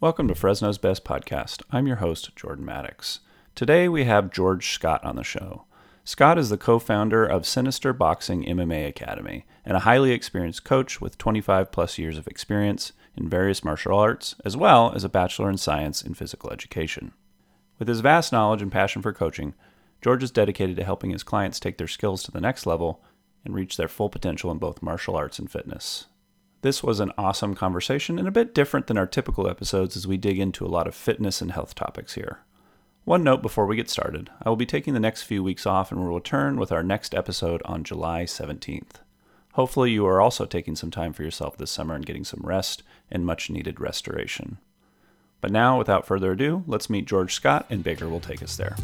Welcome to Fresno's Best Podcast. I'm your host, Jordan Mattox. Today we have George Scott on the show. Scott is the co founder of Sinister Boxing MMA Academy and a highly experienced coach with 25 plus years of experience in various martial arts, as well as a Bachelor in Science in Physical Education. With his vast knowledge and passion for coaching, George is dedicated to helping his clients take their skills to the next level and reach their full potential in both martial arts and fitness. This was an awesome conversation and a bit different than our typical episodes as we dig into a lot of fitness and health topics here. One note before we get started I will be taking the next few weeks off and will return with our next episode on July 17th. Hopefully, you are also taking some time for yourself this summer and getting some rest and much needed restoration. But now, without further ado, let's meet George Scott, and Baker will take us there.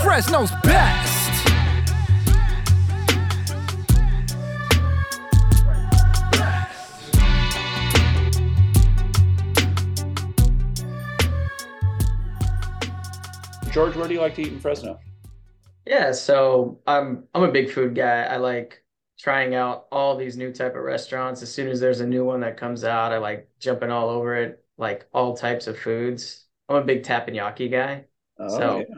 Fresno's best. George, where do you like to eat in Fresno? Yeah, so I'm I'm a big food guy. I like trying out all these new type of restaurants. As soon as there's a new one that comes out, I like jumping all over it, like all types of foods. I'm a big teppanyaki guy. Oh, so yeah.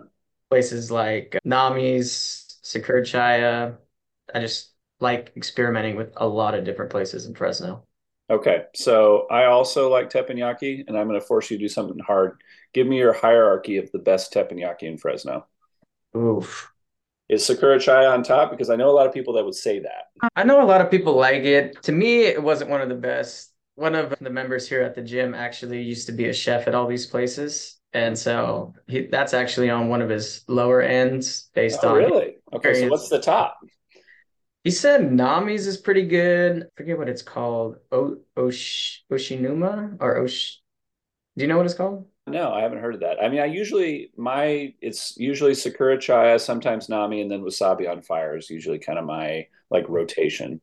places like Nami's, Sakura Chaya. I just like experimenting with a lot of different places in Fresno. Okay, so I also like teppanyaki, and I'm going to force you to do something hard. Give me your hierarchy of the best teppanyaki in Fresno. Oof. Is Sakura Chaya on top? Because I know a lot of people that would say that. I know a lot of people like it. To me, it wasn't one of the best. One of the members here at the gym actually used to be a chef at all these places. And so he, that's actually on one of his lower ends based Oh, on really? Okay, so what's the top? He said Nami's is pretty good. I forget what it's called. O Osh Oshinuma or Osh. Do you know what it's called? No, I haven't heard of that. I mean, I usually my it's usually Sakura Chaya, sometimes Nami, and then Wasabi on Fire is usually kind of my like rotation.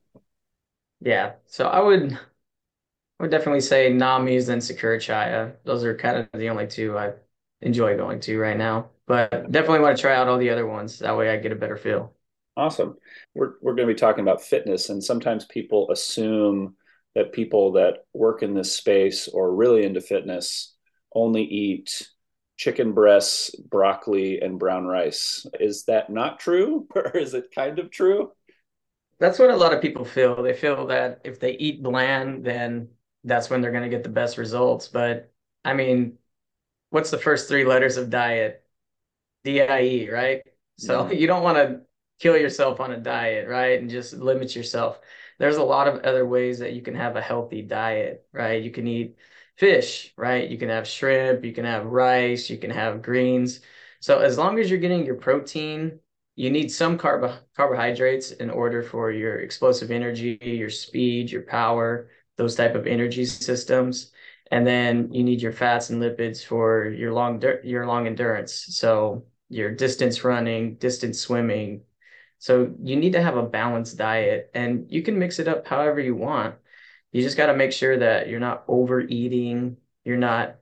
Yeah. So I would I would definitely say Nami's then Sakura Chaya. Those are kind of the only two I enjoy going to right now. But definitely want to try out all the other ones. That way I get a better feel. Awesome. We're we're going to be talking about fitness, and sometimes people assume that people that work in this space or really into fitness only eat chicken breasts, broccoli, and brown rice. Is that not true, or is it kind of true? That's what a lot of people feel. They feel that if they eat bland, then that's when they're going to get the best results. But I mean, what's the first three letters of diet? DIE, right? So Mhm. you don't want to kill yourself on a diet, right? And just limit yourself. There's a lot of other ways that you can have a healthy diet, right? You can eat fish, right? You can have shrimp, you can have rice, you can have greens. So as long as you're getting your protein, you need some carb carbohydrates in order for your explosive energy, your speed, your power, those type of energy systems. And then you need your fats and lipids for your long your long endurance. So your distance running, distance swimming. So you need to have a balanced diet and you can mix it up however you want. You just got to make sure that you're not overeating, you're not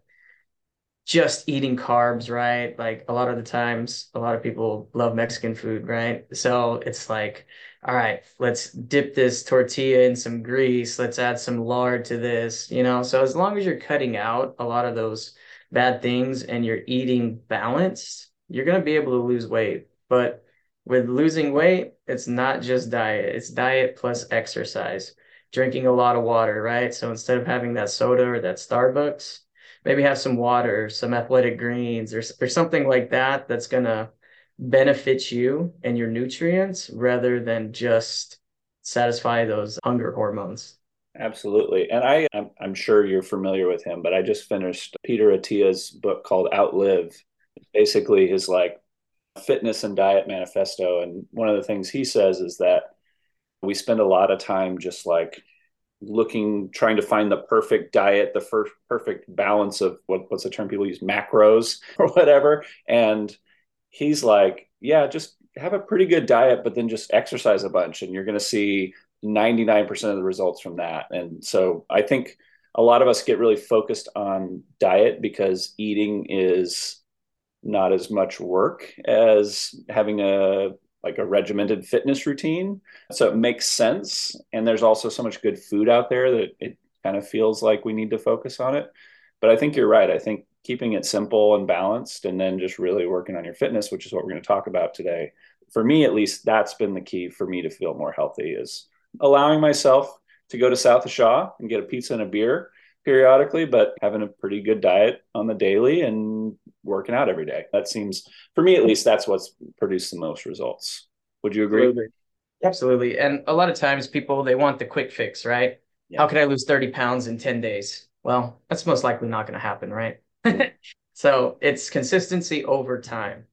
just eating carbs, right? Like a lot of the times, a lot of people love Mexican food, right? So it's like, all right, let's dip this tortilla in some grease, let's add some lard to this, you know? So as long as you're cutting out a lot of those bad things and you're eating balanced, you're going to be able to lose weight. But with losing weight, it's not just diet, it's diet plus exercise, drinking a lot of water, right? So instead of having that soda or that Starbucks, maybe have some water, some athletic greens, or, or something like that that's going to benefit you and your nutrients rather than just satisfy those hunger hormones. Absolutely. And I, I'm, I'm sure you're familiar with him, but I just finished Peter Attia's book called Outlive. Basically, his like fitness and diet manifesto. And one of the things he says is that we spend a lot of time just like looking, trying to find the perfect diet, the first perfect balance of what, what's the term people use, macros or whatever. And he's like, yeah, just have a pretty good diet, but then just exercise a bunch, and you're going to see 99% of the results from that. And so I think a lot of us get really focused on diet because eating is not as much work as having a like a regimented fitness routine. So it makes sense. And there's also so much good food out there that it kind of feels like we need to focus on it. But I think you're right. I think keeping it simple and balanced and then just really working on your fitness, which is what we're going to talk about today. For me, at least, that's been the key for me to feel more healthy is allowing myself to go to South of Shaw and get a pizza and a beer periodically, but having a pretty good diet on the daily and working out every day. That seems, for me at least, that's what's produced the most results. Would you agree? Absolutely. Absolutely. And a lot of times people, they want the quick fix, right? Yeah. How can I lose 30 pounds in 10 days? Well, that's most likely not going to happen, right? so it's consistency over time.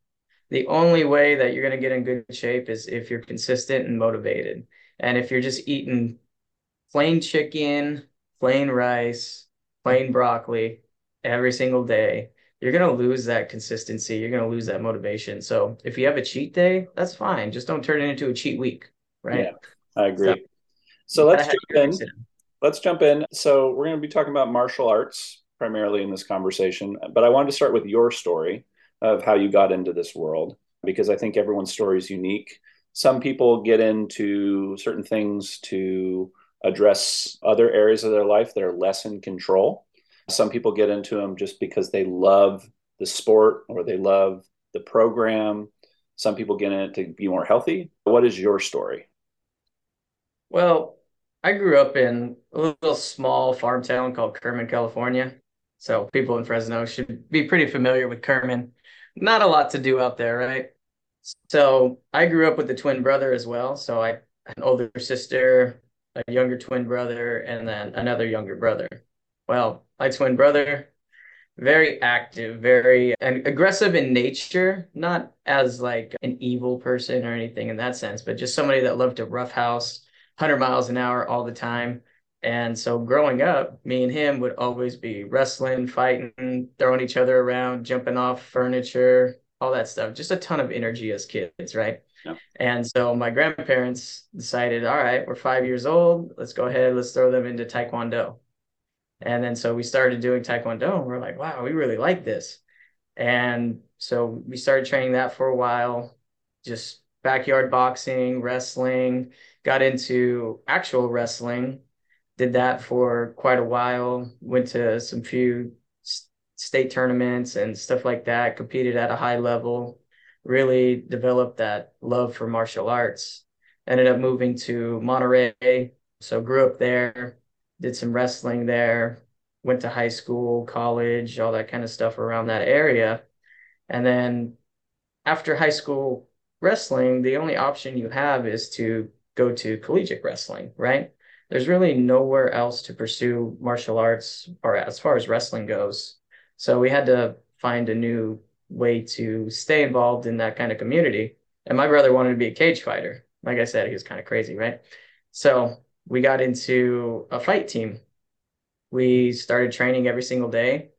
The only way that you're going to get in good shape is if you're consistent and motivated. And if you're just eating plain chicken, plain rice, plain broccoli every single day, you're going to lose that consistency. You're going to lose that motivation. So if you have a cheat day, that's fine. Just don't turn it into a cheat week. Right. Yeah, I agree. So, so let's jump in. Let's jump in. So we're going to be talking about martial arts primarily in this conversation, but I wanted to start with your story of how you got into this world because I think everyone's story is unique. Some people get into certain things to address other areas of their life that are less in control. Some people get into them just because they love the sport or they love the program. Some people get in it to be more healthy. What is your story? Well, I grew up in a little small farm town called Kerman, California. So people in Fresno should be pretty familiar with Kerman. Not a lot to do out there, right? So I grew up with a twin brother as well. So I an older sister, a younger twin brother, and then another younger brother. Well, my twin brother, very active, very and aggressive in nature, not as like an evil person or anything in that sense, but just somebody that loved to roughhouse 100 miles an hour all the time. And so growing up, me and him would always be wrestling, fighting, throwing each other around, jumping off furniture, all that stuff. Just a ton of energy as kids, right? And so my grandparents decided, all right, we're five years old. Let's go ahead. Let's throw them into Taekwondo. And then so we started doing Taekwondo and we're like, wow, we really like this. And so we started training that for a while, just backyard boxing, wrestling, got into actual wrestling, did that for quite a while, went to some few state tournaments and stuff like that, competed at a high level really developed that love for martial arts. Ended up moving to Monterey, so grew up there, did some wrestling there, went to high school, college, all that kind of stuff around that area. And then after high school wrestling, the only option you have is to go to collegiate wrestling, right? There's really nowhere else to pursue martial arts or as far as wrestling goes. So we had to find a new way to stay involved in that kind of community. And my brother wanted to be a cage fighter. Like I said, he was kind of crazy, right? So we got into a fight team. We started training every single day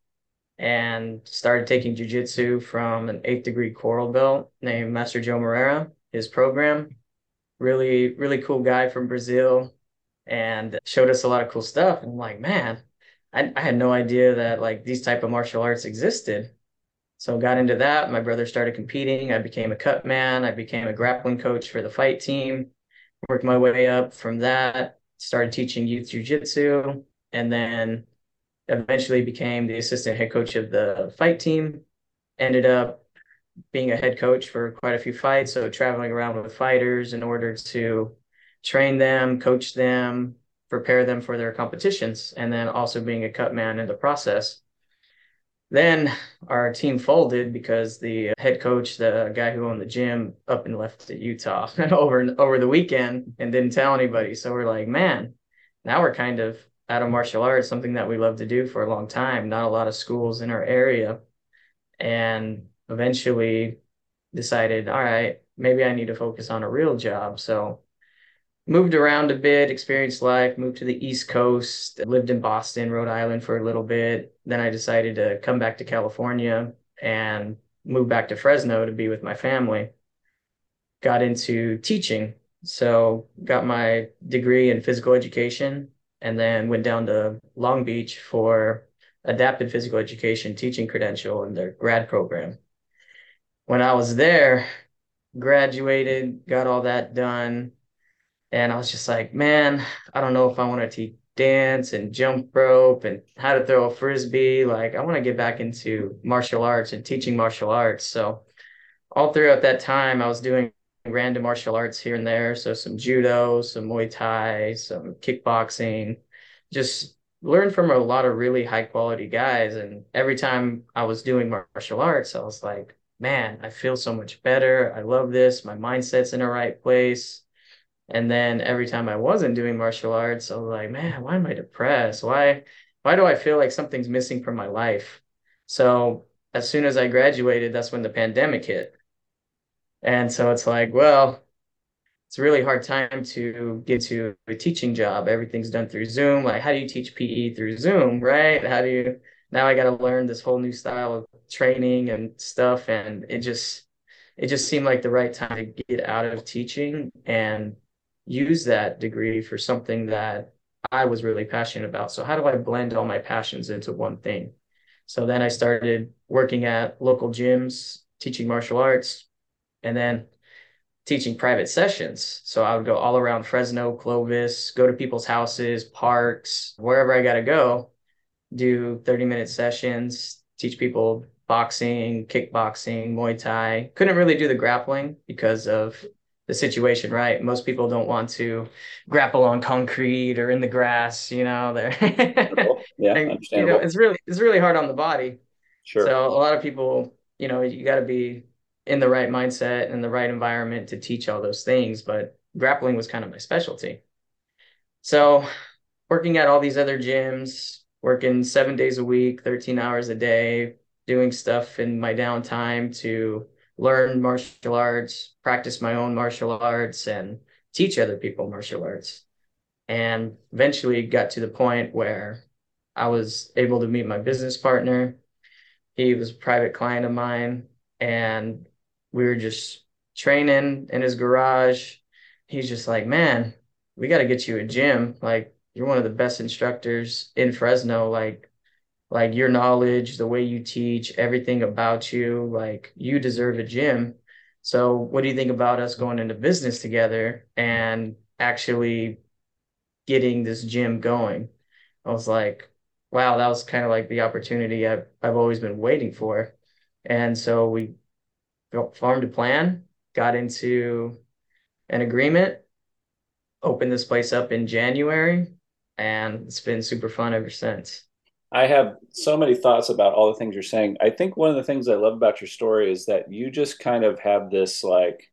and started taking jujitsu from an eighth degree coral belt named Master Joe Moreira, his program. Really, really cool guy from Brazil and showed us a lot of cool stuff. And I'm like, man, I, I had no idea that like these type of martial arts existed. So got into that. My brother started competing. I became a cut man. I became a grappling coach for the fight team. Worked my way up from that. Started teaching youth jujitsu, and then eventually became the assistant head coach of the fight team. Ended up being a head coach for quite a few fights. So traveling around with fighters in order to train them, coach them, prepare them for their competitions, and then also being a cut man in the process. Then our team folded because the head coach, the guy who owned the gym, up and left to Utah over over the weekend and didn't tell anybody. So we're like, man, now we're kind of out of martial arts, something that we love to do for a long time. Not a lot of schools in our area, and eventually decided, all right, maybe I need to focus on a real job. So moved around a bit, experienced life, moved to the East Coast, lived in Boston, Rhode Island for a little bit. Then I decided to come back to California and move back to Fresno to be with my family. Got into teaching. So got my degree in physical education and then went down to Long Beach for adapted physical education teaching credential in their grad program. When I was there, graduated, got all that done. And I was just like, man, I don't know if I want to teach dance and jump rope and how to throw a frisbee. Like, I want to get back into martial arts and teaching martial arts. So, all throughout that time, I was doing random martial arts here and there. So, some judo, some Muay Thai, some kickboxing, just learned from a lot of really high quality guys. And every time I was doing martial arts, I was like, man, I feel so much better. I love this. My mindset's in the right place. And then every time I wasn't doing martial arts, I was like, man, why am I depressed? Why, why do I feel like something's missing from my life? So as soon as I graduated, that's when the pandemic hit. And so it's like, well, it's a really hard time to get to a teaching job. Everything's done through Zoom. Like, how do you teach PE through Zoom, right? How do you, now I got to learn this whole new style of training and stuff. And it just, it just seemed like the right time to get out of teaching and use that degree for something that I was really passionate about. So how do I blend all my passions into one thing? So then I started working at local gyms, teaching martial arts, and then teaching private sessions. So I would go all around Fresno, Clovis, go to people's houses, parks, wherever I got to go, do 30 minute sessions, teach people boxing, kickboxing, Muay Thai. Couldn't really do the grappling because of the situation, right? Most people don't want to grapple on concrete or in the grass, you know, they're yeah, and, you know, it's really it's really hard on the body. Sure. So a lot of people, you know, you got to be in the right mindset and the right environment to teach all those things. But grappling was kind of my specialty. So working at all these other gyms, working seven days a week, 13 hours a day, doing stuff in my downtime to learn martial arts, practice my own martial arts, and teach other people martial arts. And eventually got to the point where I was able to meet my business partner. He was a private client of mine, and we were just training in his garage. He's just like, man, we got to get you a gym. Like, you're one of the best instructors in Fresno. Like, like your knowledge, the way you teach, everything about you, like you deserve a gym. So what do you think about us going into business together and actually getting this gym going? I was like, wow, that was kind of like the opportunity I've I've always been waiting for. And so we formed a plan, got into an agreement, opened this place up in January, and it's been super fun ever since. I have so many thoughts about all the things you're saying. I think one of the things I love about your story is that you just kind of have this like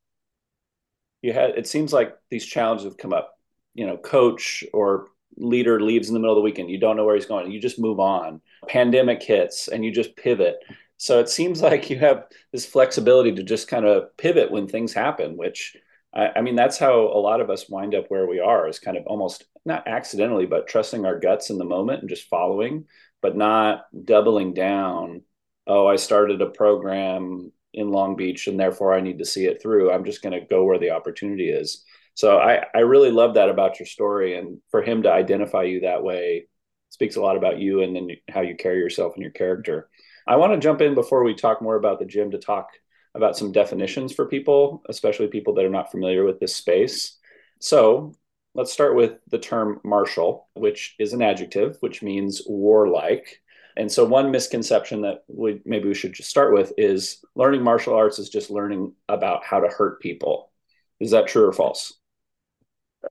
you had it seems like these challenges have come up. You know, coach or leader leaves in the middle of the weekend. You don't know where he's going. You just move on. Pandemic hits and you just pivot. So it seems like you have this flexibility to just kind of pivot when things happen, which I, mean, that's how a lot of us wind up where we are is kind of almost not accidentally, but trusting our guts in the moment and just following but not doubling down. Oh, I started a program in Long Beach and therefore I need to see it through. I'm just going to go where the opportunity is. So I, I really love that about your story. And for him to identify you that way speaks a lot about you and then how you carry yourself and your character. I want to jump in before we talk more about the gym to talk about some definitions for people, especially people that are not familiar with this space. So Let's start with the term martial, which is an adjective, which means warlike. And so, one misconception that we maybe we should just start with is learning martial arts is just learning about how to hurt people. Is that true or false?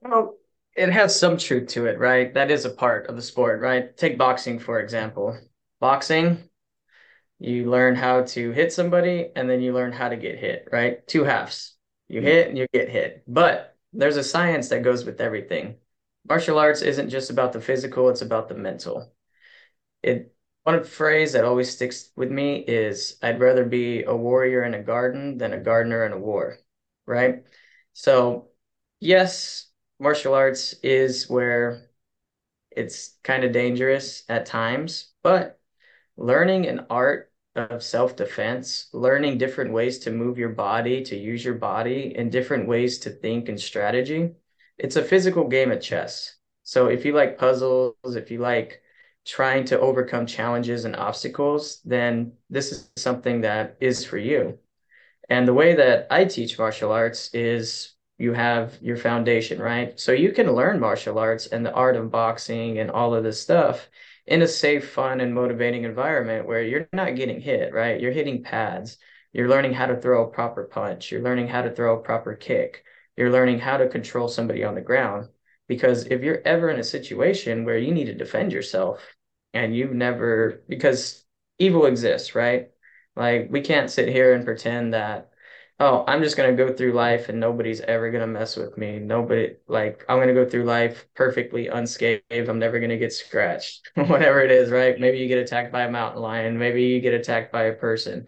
Well, it has some truth to it, right? That is a part of the sport, right? Take boxing, for example. Boxing, you learn how to hit somebody and then you learn how to get hit, right? Two halves. You hmm. hit and you get hit. But there's a science that goes with everything. Martial arts isn't just about the physical, it's about the mental. It one phrase that always sticks with me is I'd rather be a warrior in a garden than a gardener in a war, right? So, yes, martial arts is where it's kind of dangerous at times, but learning an art of self-defense, learning different ways to move your body, to use your body, and different ways to think and strategy. It's a physical game of chess. So if you like puzzles, if you like trying to overcome challenges and obstacles, then this is something that is for you. And the way that I teach martial arts is you have your foundation, right? So you can learn martial arts and the art of boxing and all of this stuff in a safe, fun, and motivating environment where you're not getting hit, right? You're hitting pads. You're learning how to throw a proper punch. You're learning how to throw a proper kick. You're learning how to control somebody on the ground. Because if you're ever in a situation where you need to defend yourself and you've never, because evil exists, right? Like we can't sit here and pretend that, oh, I'm just gonna go through life and nobody's ever gonna mess with me. Nobody like I'm gonna go through life perfectly unscathed. I'm never gonna get scratched. Whatever it is, right? Maybe you get attacked by a mountain lion, maybe you get attacked by a person.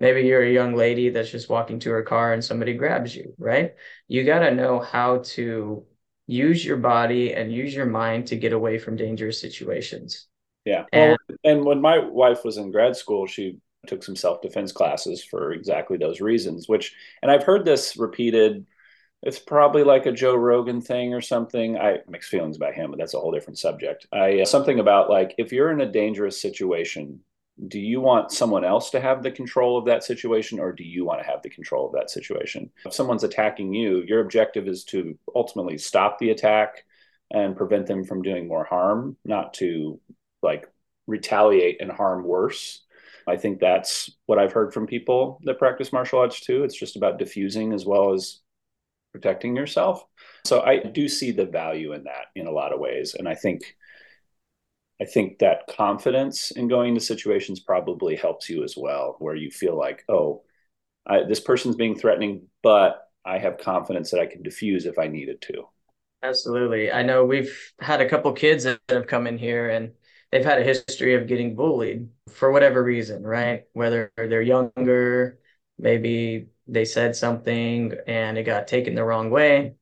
Maybe you're a young lady that's just walking to her car and somebody grabs you, right? You gotta know how to use your body and use your mind to get away from dangerous situations. Yeah. And, well, and when my wife was in grad school, she took some self defense classes for exactly those reasons, which, and I've heard this repeated. It's probably like a Joe Rogan thing or something. I mixed feelings about him, but that's a whole different subject. I uh, something about like if you're in a dangerous situation, do you want someone else to have the control of that situation or do you want to have the control of that situation? If someone's attacking you, your objective is to ultimately stop the attack and prevent them from doing more harm, not to like retaliate and harm worse. I think that's what I've heard from people that practice martial arts too. It's just about diffusing as well as protecting yourself. So I do see the value in that in a lot of ways. And I think I think that confidence in going to situations probably helps you as well, where you feel like, oh, I, this person's being threatening, but I have confidence that I can diffuse if I needed to. Absolutely. I know we've had a couple kids that have come in here and they've had a history of getting bullied for whatever reason, right? Whether they're younger, maybe they said something and it got taken the wrong way.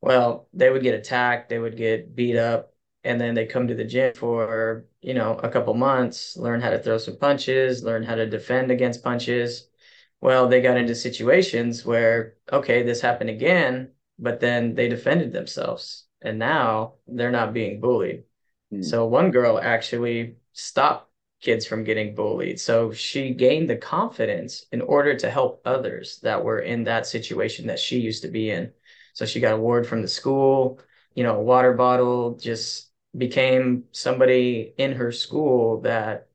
Well, they would get attacked, they would get beat up, and then they come to the gym for, you know, a couple months, learn how to throw some punches, learn how to defend against punches. Well, they got into situations where, okay, this happened again, but then they defended themselves and now they're not being bullied. Hmm. So one girl actually stopped kids from getting bullied. So she gained the confidence in order to help others that were in that situation that she used to be in. So she got a award from the school, you know, a water bottle, just became somebody in her school that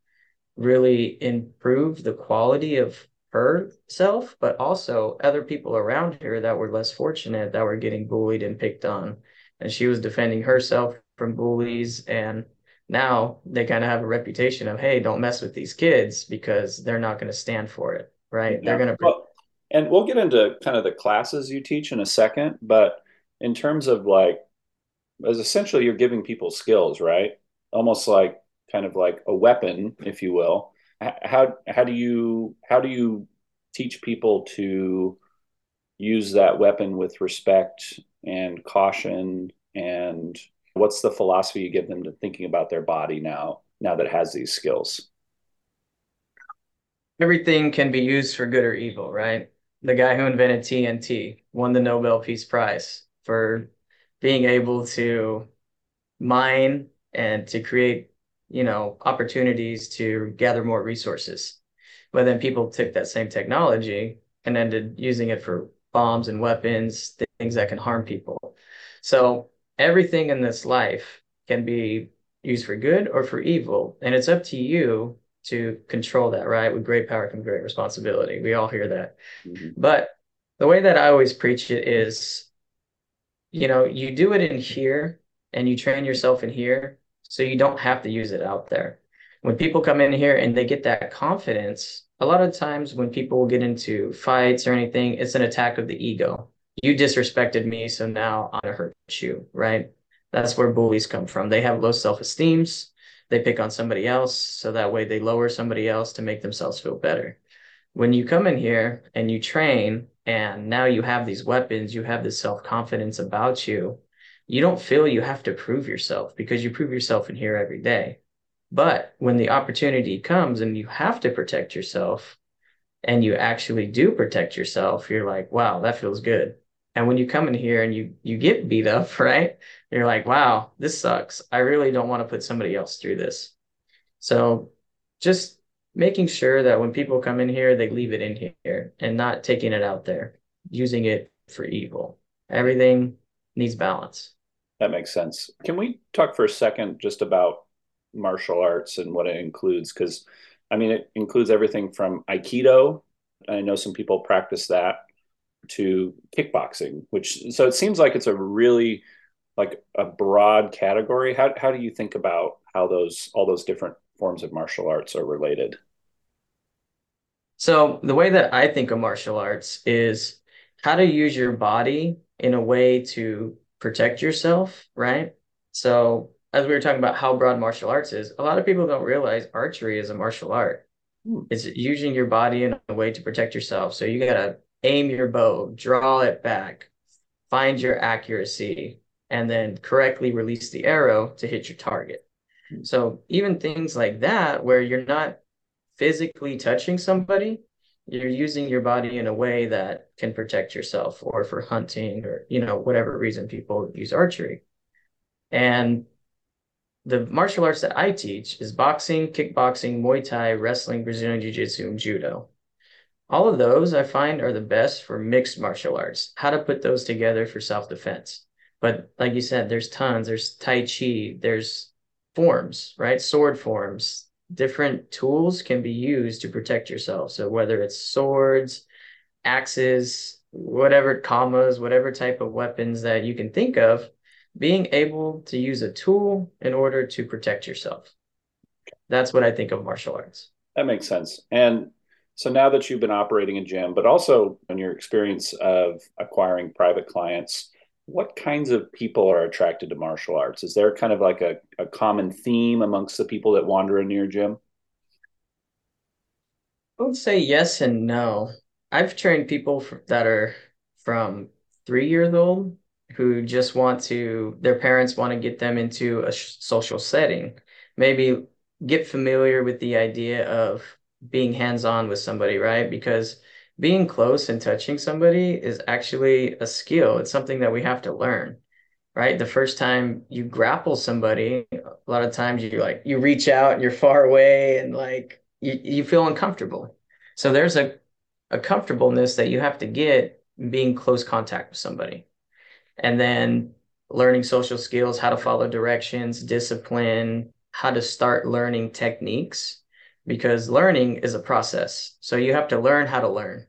really improved the quality of herself, but also other people around her that were less fortunate that were getting bullied and picked on. And she was defending herself from bullies and now they kind of have a reputation of hey don't mess with these kids because they're not going to stand for it right? Yeah. they're going to well, and we'll get into kind of the classes you teach in a second but in terms of like as essentially you're giving people skills right? Almost like kind of like a weapon if you will. How how do you how do you teach people to use that weapon with respect and caution and what's the philosophy you give them to thinking about their body now now that has these skills? Everything can be used for good or evil right? The guy who invented tnt won the nobel peace prize for being able to mine and to create you know opportunities to gather more resources. But then people took that same technology and ended using it for bombs and weapons things that can harm people. So everything in this life can be used for good or for evil. And it's up to you to control that, right? With great power comes great responsibility. We all hear that. Mm-hmm. But the way that I always preach it is, you know, you do it in here and you train yourself in here so you don't have to use it out there. When people come in here and they get that confidence, a lot of times when people get into fights or anything, it's an attack of the ego you disrespected me, so now I'm gonna hurt you, right? That's where bullies come from. They have low self-esteems. They pick on somebody else, so that way they lower somebody else to make themselves feel better. When you come in here and you train, and now you have these weapons, you have this self-confidence about you, you don't feel you have to prove yourself because you prove yourself in here every day. But when the opportunity comes and you have to protect yourself and you actually do protect yourself, you're like, wow, that feels good. And when you come in here and you you get beat up, right? You're like, wow, this sucks. I really don't want to put somebody else through this. So just making sure that when people come in here, they leave it in here and not taking it out there, using it for evil. Everything needs balance. That makes sense. Can we talk for a second just about martial arts and what it includes? Because, I mean, it includes everything from Aikido. I know some people practice that to kickboxing, which so it seems like it's a really like a broad category. How how do you think about how those all those different forms of martial arts are related? So the way that I think of martial arts is how to use your body in a way to protect yourself, right? So as we were talking about how broad martial arts is, a lot of people don't realize archery is a martial art. Hmm. It's using your body in a way to protect yourself. So you gotta aim your bow, draw it back, find your accuracy, and then correctly release the arrow to hit your target. Hmm. So even things like that, where you're not physically touching somebody, you're using your body in a way that can protect yourself or for hunting or, you know, whatever reason people use archery. And the martial arts that I teach is boxing, kickboxing, Muay Thai, wrestling, Brazilian Jiu Jitsu, and Judo. All of those I find are the best for mixed martial arts, how to put those together for self defense. But like you said, there's tons, there's Tai Chi, there's forms, right? Sword forms, different tools can be used to protect yourself. So whether it's swords, axes, whatever kamas, whatever type of weapons that you can think of, being able to use a tool in order to protect yourself. That's what I think of martial arts. That makes sense. And so now that you've been operating a gym, but also in your experience of acquiring private clients, what kinds of people are attracted to martial arts? Is there kind of like a, a common theme amongst the people that wander into your gym? I would say yes and no. I've trained people that are from three years old who just want to, their parents want to get them into a social setting, maybe get familiar with the idea of being hands on with somebody, right? Because being close and touching somebody is actually a skill. It's something that we have to learn, right? The first time you grapple somebody, a lot of times you like you reach out and you're far away and like you, you feel uncomfortable. So there's a a comfortableness that you have to get being close contact with somebody. And then learning social skills, how to follow directions, discipline, how to start learning techniques because learning is a process. So you have to learn how to learn.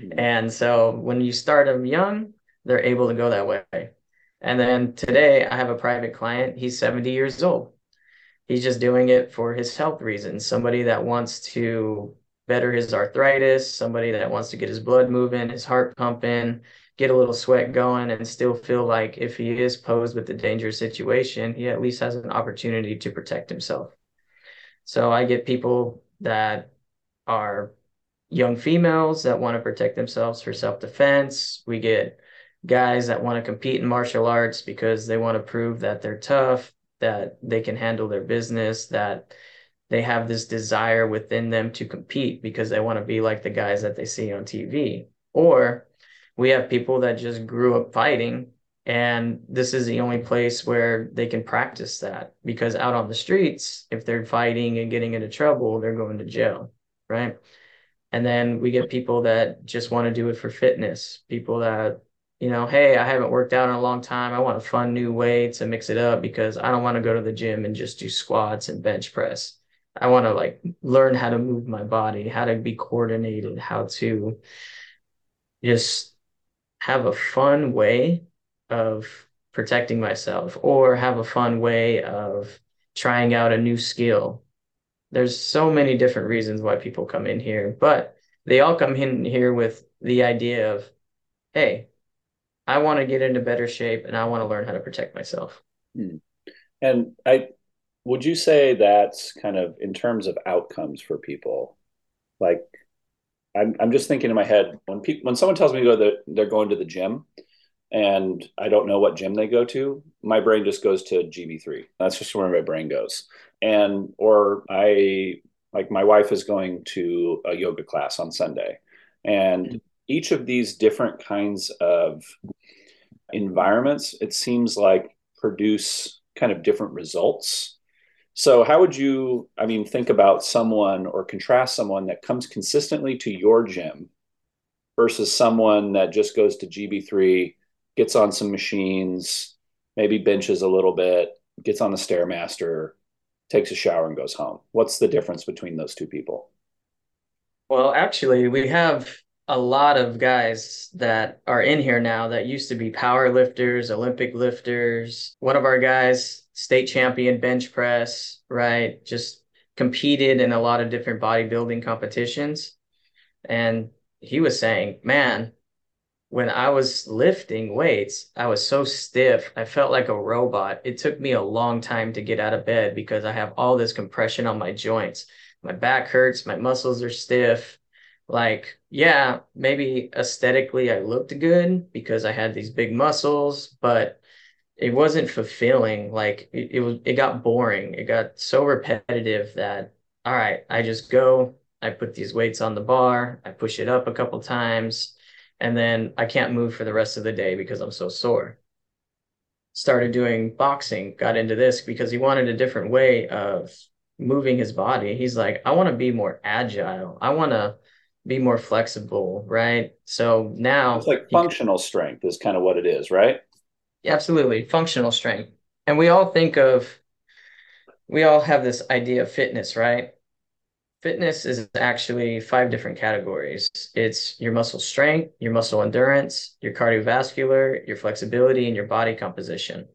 Mm-hmm. And so when you start them young, they're able to go that way. And then today I have a private client. He's 70 years old. He's just doing it for his health reasons. Somebody that wants to better his arthritis, somebody that wants to get his blood moving, his heart pumping, get a little sweat going, and still feel like if he is posed with a dangerous situation, he at least has an opportunity to protect himself. So I get people that are young females that want to protect themselves for self-defense. We get guys that want to compete in martial arts because they want to prove that they're tough, that they can handle their business, that they have this desire within them to compete because they want to be like the guys that they see on TV. Or we have people that just grew up fighting and this is the only place where they can practice that because out on the streets, if they're fighting and getting into trouble, they're going to jail, right? And then we get people that just want to do it for fitness, people that, you know, hey, I haven't worked out in a long time. I want a fun new way to mix it up because I don't want to go to the gym and just do squats and bench press. I want to like learn how to move my body, how to be coordinated, how to just have a fun way of protecting myself or have a fun way of trying out a new skill. There's so many different reasons why people come in here, but they all come in here with the idea of, hey, I want to get into better shape and I want to learn how to protect myself. Hmm. And I would you say that's kind of in terms of outcomes for people, like I'm I'm just thinking in my head when people when someone tells me go that they're going to the gym, and I don't know what gym they go to, my brain just goes to GB3. That's just where my brain goes. And, or I, like, my wife is going to a yoga class on Sunday. And each of these different kinds of environments, it seems like produce kind of different results. So, how would you, I mean, think about someone or contrast someone that comes consistently to your gym versus someone that just goes to GB3, gets on some machines, maybe benches a little bit, gets on the Stairmaster, takes a shower, and goes home? What's the difference between those two people? Well, actually, we have a lot of guys that are in here now that used to be power lifters, Olympic lifters. One of our guys, state champion bench press, right? Just competed in a lot of different bodybuilding competitions. And he was saying, man, when I was lifting weights, I was so stiff. I felt like a robot. It took me a long time to get out of bed because I have all this compression on my joints. My back hurts, my muscles are stiff. Like, yeah, maybe aesthetically I looked good because I had these big muscles, but it wasn't fulfilling. Like it, it was, it got boring. It got so repetitive that, all right, I just go, I put these weights on the bar, I push it up a couple times, and then I can't move for the rest of the day because I'm so sore. Started doing boxing, got into this because he wanted a different way of moving his body. He's like, I want to be more agile. I want to be more flexible, right? So now it's like functional can, strength is kind of what it is, right? Absolutely, functional strength. And we all think of we all have this idea of fitness, right? Fitness is actually five different categories. It's your muscle strength, your muscle endurance, your cardiovascular, your flexibility, and your body composition.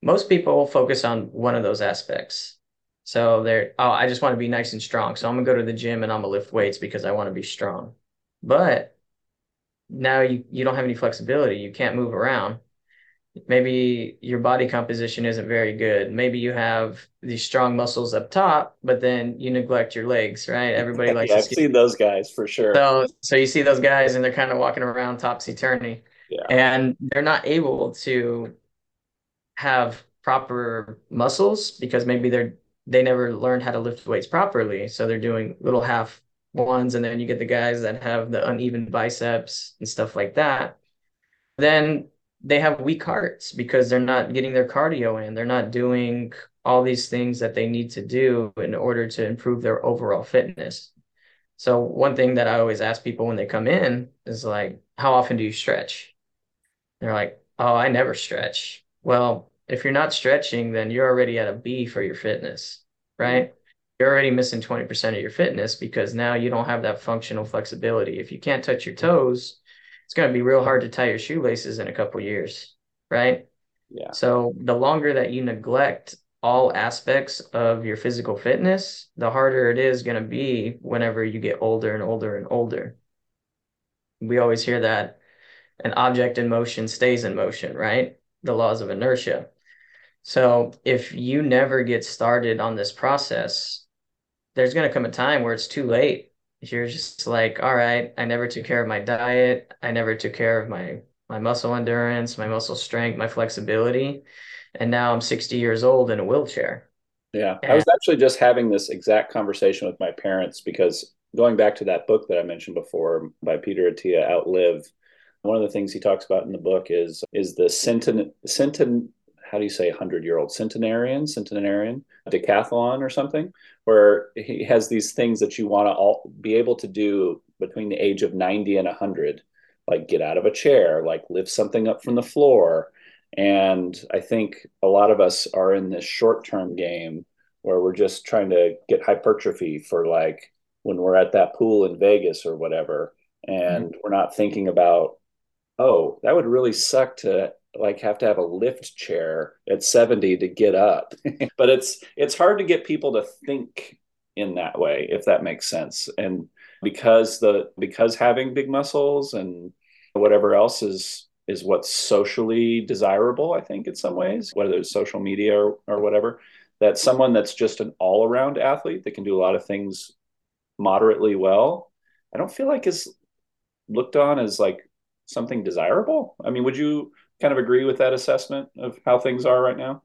Most people focus on one of those aspects. So they're, oh, I just want to be nice and strong. So I'm gonna go to the gym and I'm gonna lift weights because I want to be strong. But now you, you don't have any flexibility. You can't move around maybe your body composition isn't very good. Maybe you have these strong muscles up top, but then you neglect your legs, right? Everybody likes yeah, I've seen those guys for sure. So so you see those guys and they're kind of walking around topsy turvy. Yeah. And they're not able to have proper muscles because maybe they're they never learned how to lift weights properly. So they're doing little half ones and then you get the guys that have the uneven biceps and stuff like that. Then they have weak hearts because they're not getting their cardio in. They're not doing all these things that they need to do in order to improve their overall fitness. So one thing that I always ask people when they come in is like, how often do you stretch? They're like, oh, I never stretch. Well, if you're not stretching, then you're already at a B for your fitness, right? You're already missing 20% of your fitness because now you don't have that functional flexibility. If you can't touch your toes, it's going to be real hard to tie your shoelaces in a couple years, right? Yeah. So the longer that you neglect all aspects of your physical fitness, the harder it is going to be whenever you get older and older and older. We always hear that an object in motion stays in motion, right? The laws of inertia. So if you never get started on this process, there's going to come a time where it's too late you're just like, all right, I never took care of my diet. I never took care of my my muscle endurance, my muscle strength, my flexibility. And now I'm 60 years old in a wheelchair. Yeah. And I was actually just having this exact conversation with my parents because going back to that book that I mentioned before by Peter Attia, Outlive, one of the things he talks about in the book is is the centen, centen how do you say 100 year old centenarian centenarian decathlon or something where he has these things that you want to all be able to do between the age of 90 and 100 like get out of a chair like lift something up from the floor and i think a lot of us are in this short term game where we're just trying to get hypertrophy for like when we're at that pool in vegas or whatever and mm-hmm. we're not thinking about oh that would really suck to like have to have a lift chair at 70 to get up. But it's it's hard to get people to think in that way if that makes sense. And because the because having big muscles and whatever else is is what's socially desirable i think in some ways whether it's social media or, or whatever that someone that's just an all-around athlete that can do a lot of things moderately well i don't feel like is looked on as like something desirable. I mean would you kind of agree with that assessment of how things are right now?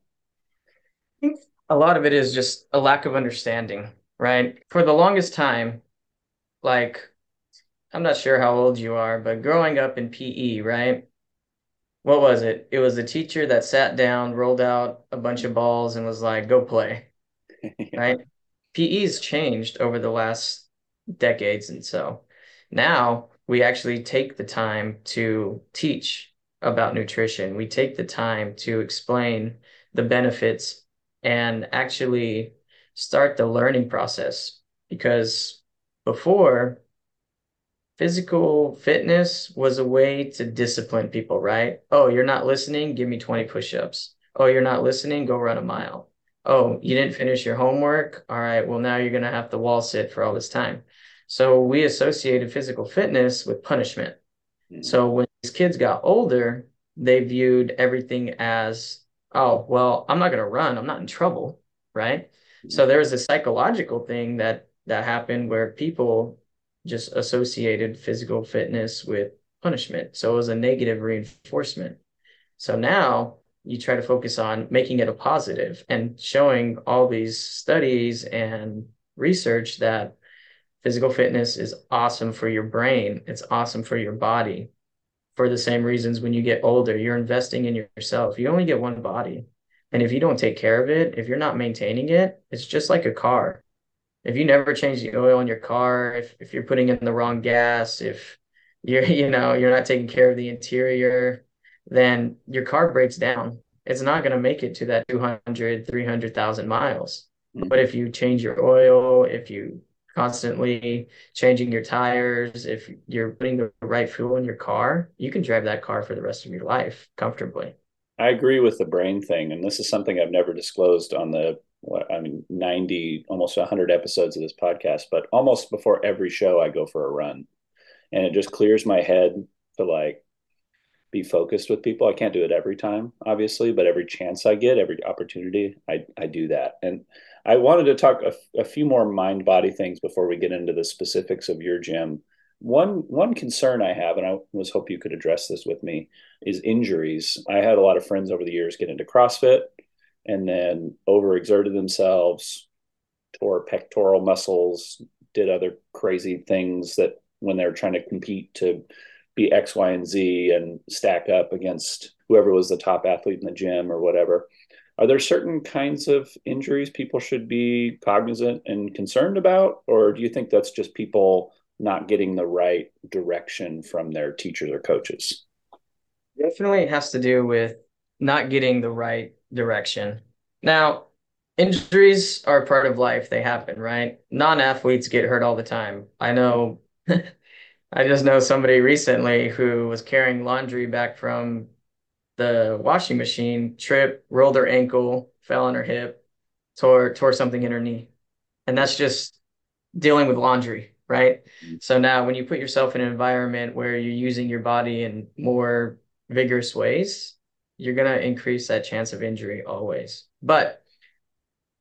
I think a lot of it is just a lack of understanding, right? For the longest time, like, I'm not sure how old you are, but growing up in PE, right? What was it? It was a teacher that sat down, rolled out a bunch of balls, and was like, go play. yeah. right? PE's changed over the last decades. And so now we actually take the time to teach about nutrition. We take the time to explain the benefits and actually start the learning process because before physical fitness was a way to discipline people, right? Oh, you're not listening, give me 20 push-ups. Oh, you're not listening, go run a mile. Oh, you didn't finish your homework. All right, well, now you're going to have to wall sit for all this time. So we associated physical fitness with punishment. Mm-hmm. So when kids got older, they viewed everything as, oh, well, I'm not going to run. I'm not in trouble, right? Mm-hmm. So there was a psychological thing that that happened where people just associated physical fitness with punishment. So it was a negative reinforcement. So now you try to focus on making it a positive and showing all these studies and research that physical fitness is awesome for your brain, it's awesome for your body. For the same reasons, when you get older, you're investing in yourself. You only get one body. And if you don't take care of it, if you're not maintaining it, it's just like a car if you never change the oil in your car, if if you're putting in the wrong gas, if you're you know you're not taking care of the interior, then your car breaks down. It's not going to make it to that 200, 300,000 miles. Mm-hmm. But if you change your oil, if you constantly changing your tires, if you're putting the right fuel in your car, you can drive that car for the rest of your life comfortably. I agree with the brain thing. And this is something I've never disclosed on the what I mean, 90, almost 100 episodes of this podcast, but almost before every show, I go for a run. And it just clears my head to like be focused with people. I can't do it every time, obviously, but every chance I get, every opportunity, I, I do that. And I wanted to talk a, a few more mind body things before we get into the specifics of your gym. One one concern I have, and I was hope you could address this with me, is injuries. I had a lot of friends over the years get into CrossFit and then overexerted themselves, tore pectoral muscles, did other crazy things that when they're trying to compete to be X, Y, and Z and stack up against whoever was the top athlete in the gym or whatever. Are there certain kinds of injuries people should be cognizant and concerned about? Or do you think that's just people not getting the right direction from their teachers or coaches? Definitely it has to do with not getting the right direction. Now, injuries are part of life. They happen, right? Non-athletes get hurt all the time. I know I just know somebody recently who was carrying laundry back from the washing machine, tripped, rolled her ankle, fell on her hip, tore tore something in her knee. And that's just dealing with laundry, right? Mm-hmm. So now when you put yourself in an environment where you're using your body in more vigorous ways, you're going to increase that chance of injury always. But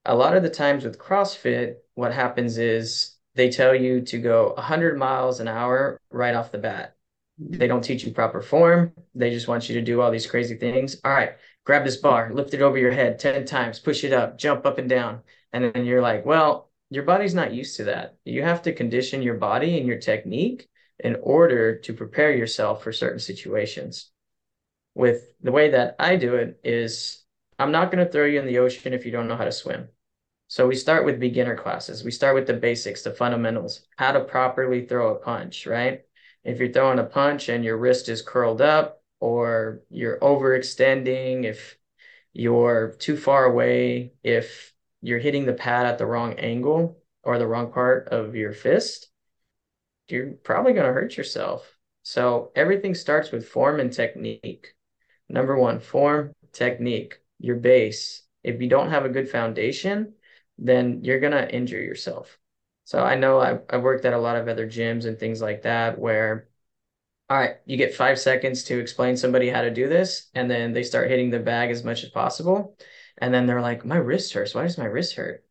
a lot of the times with CrossFit, what happens is they tell you to go 100 miles an hour right off the bat. They don't teach you proper form. They just want you to do all these crazy things. All right, grab this bar, lift it over your head 10 times, push it up, jump up and down. And then you're like, well, your body's not used to that. You have to condition your body and your technique in order to prepare yourself for certain situations with the way that I do it is I'm not going to throw you in the ocean if you don't know how to swim. So we start with beginner classes. We start with the basics, the fundamentals, how to properly throw a punch, right? If you're throwing a punch and your wrist is curled up or you're overextending, if you're too far away, if you're hitting the pad at the wrong angle or the wrong part of your fist, you're probably going to hurt yourself. So everything starts with form and technique. Number one, form, technique, your base. If you don't have a good foundation, then you're going to injure yourself. So I know I've, I've worked at a lot of other gyms and things like that where, all right, you get five seconds to explain somebody how to do this, and then they start hitting the bag as much as possible. And then they're like, my wrist hurts. Why does my wrist hurt?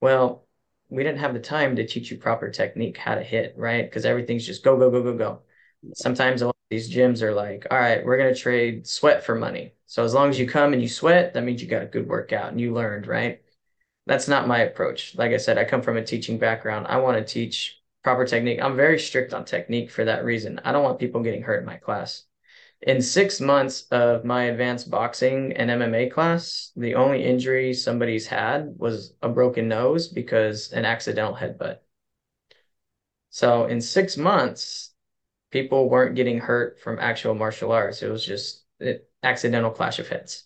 Well, we didn't have the time to teach you proper technique, how to hit, right? Because everything's just go, go, go, go, go. Sometimes a these gyms are like, all right, we're going to trade sweat for money. So as long as you come and you sweat, that means you got a good workout and you learned, right? That's not my approach. Like I said, I come from a teaching background. I want to teach proper technique. I'm very strict on technique for that reason. I don't want people getting hurt in my class. in six months of my advanced boxing and MMA class, the only injury somebody's had was a broken nose because an accidental headbutt. So in six months, people weren't getting hurt from actual martial arts. It was just an accidental clash of heads.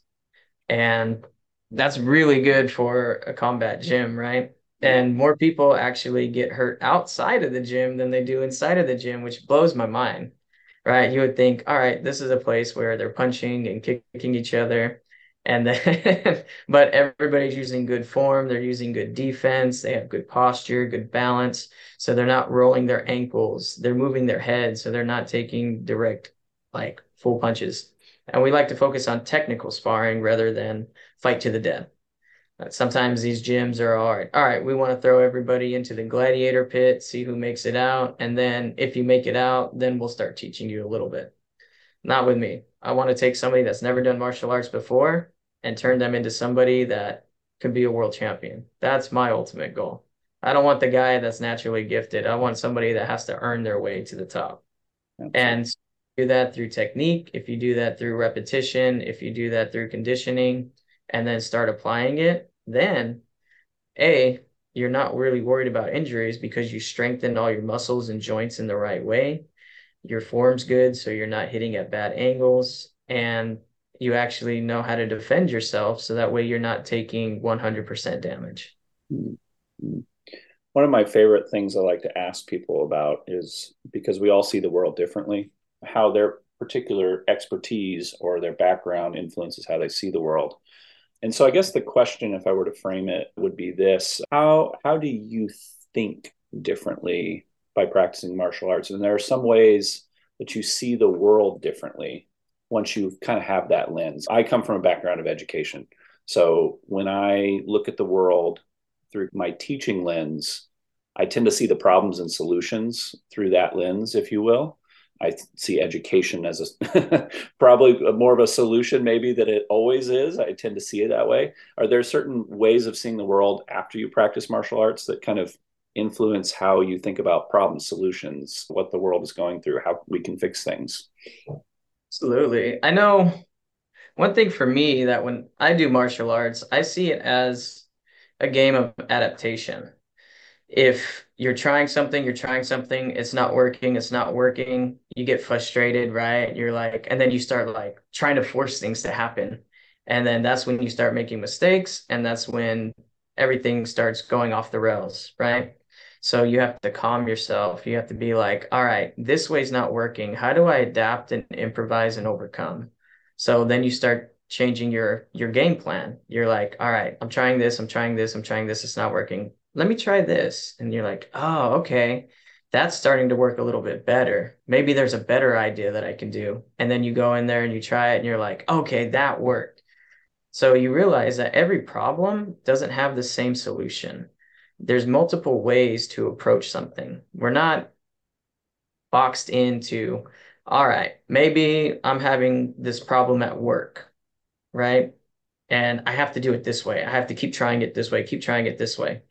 And that's really good for a combat gym, right? And more people actually get hurt outside of the gym than they do inside of the gym, which blows my mind, right? You would think, all right, this is a place where they're punching and kicking each other. And then, but everybody's using good form. They're using good defense. They have good posture, good balance. So they're not rolling their ankles. They're moving their heads. So they're not taking direct, like full punches. And we like to focus on technical sparring rather than fight to the death. Uh, sometimes these gyms are all right. All right, we want to throw everybody into the gladiator pit, see who makes it out. And then if you make it out, then we'll start teaching you a little bit. Not with me. I want to take somebody that's never done martial arts before and turn them into somebody that could be a world champion. That's my ultimate goal. I don't want the guy that's naturally gifted. I want somebody that has to earn their way to the top. Absolutely. And do that through technique, if you do that through repetition, if you do that through conditioning, and then start applying it, then A, you're not really worried about injuries because you strengthened all your muscles and joints in the right way. Your form's good, so you're not hitting at bad angles, and you actually know how to defend yourself so that way you're not taking 100% damage. One of my favorite things I like to ask people about is because we all see the world differently, how their particular expertise or their background influences how they see the world. And so I guess the question, if I were to frame it, would be this how how do you think differently by practicing martial arts? And there are some ways that you see the world differently once you kind of have that lens. I come from a background of education. So when I look at the world through my teaching lens, I tend to see the problems and solutions through that lens, if you will. I see education as a probably more of a solution maybe that it always is. I tend to see it that way. Are there certain ways of seeing the world after you practice martial arts that kind of influence how you think about problem solutions, what the world is going through, how we can fix things? Absolutely. I know one thing for me that when I do martial arts, I see it as a game of adaptation if you're trying something, you're trying something, it's not working, it's not working, you get frustrated, right? You're like, and then you start like trying to force things to happen. And then that's when you start making mistakes. And that's when everything starts going off the rails, right? So you have to calm yourself. You have to be like, all right, this way's not working. How do I adapt and improvise and overcome? So then you start changing your your game plan. You're like, all right, I'm trying this, I'm trying this, I'm trying this, it's not working let me try this. And you're like, oh, okay, that's starting to work a little bit better. Maybe there's a better idea that I can do. And then you go in there and you try it and you're like, okay, that worked. So you realize that every problem doesn't have the same solution. There's multiple ways to approach something. We're not boxed into, all right, maybe I'm having this problem at work, right? And I have to do it this way. I have to keep trying it this way, keep trying it this way.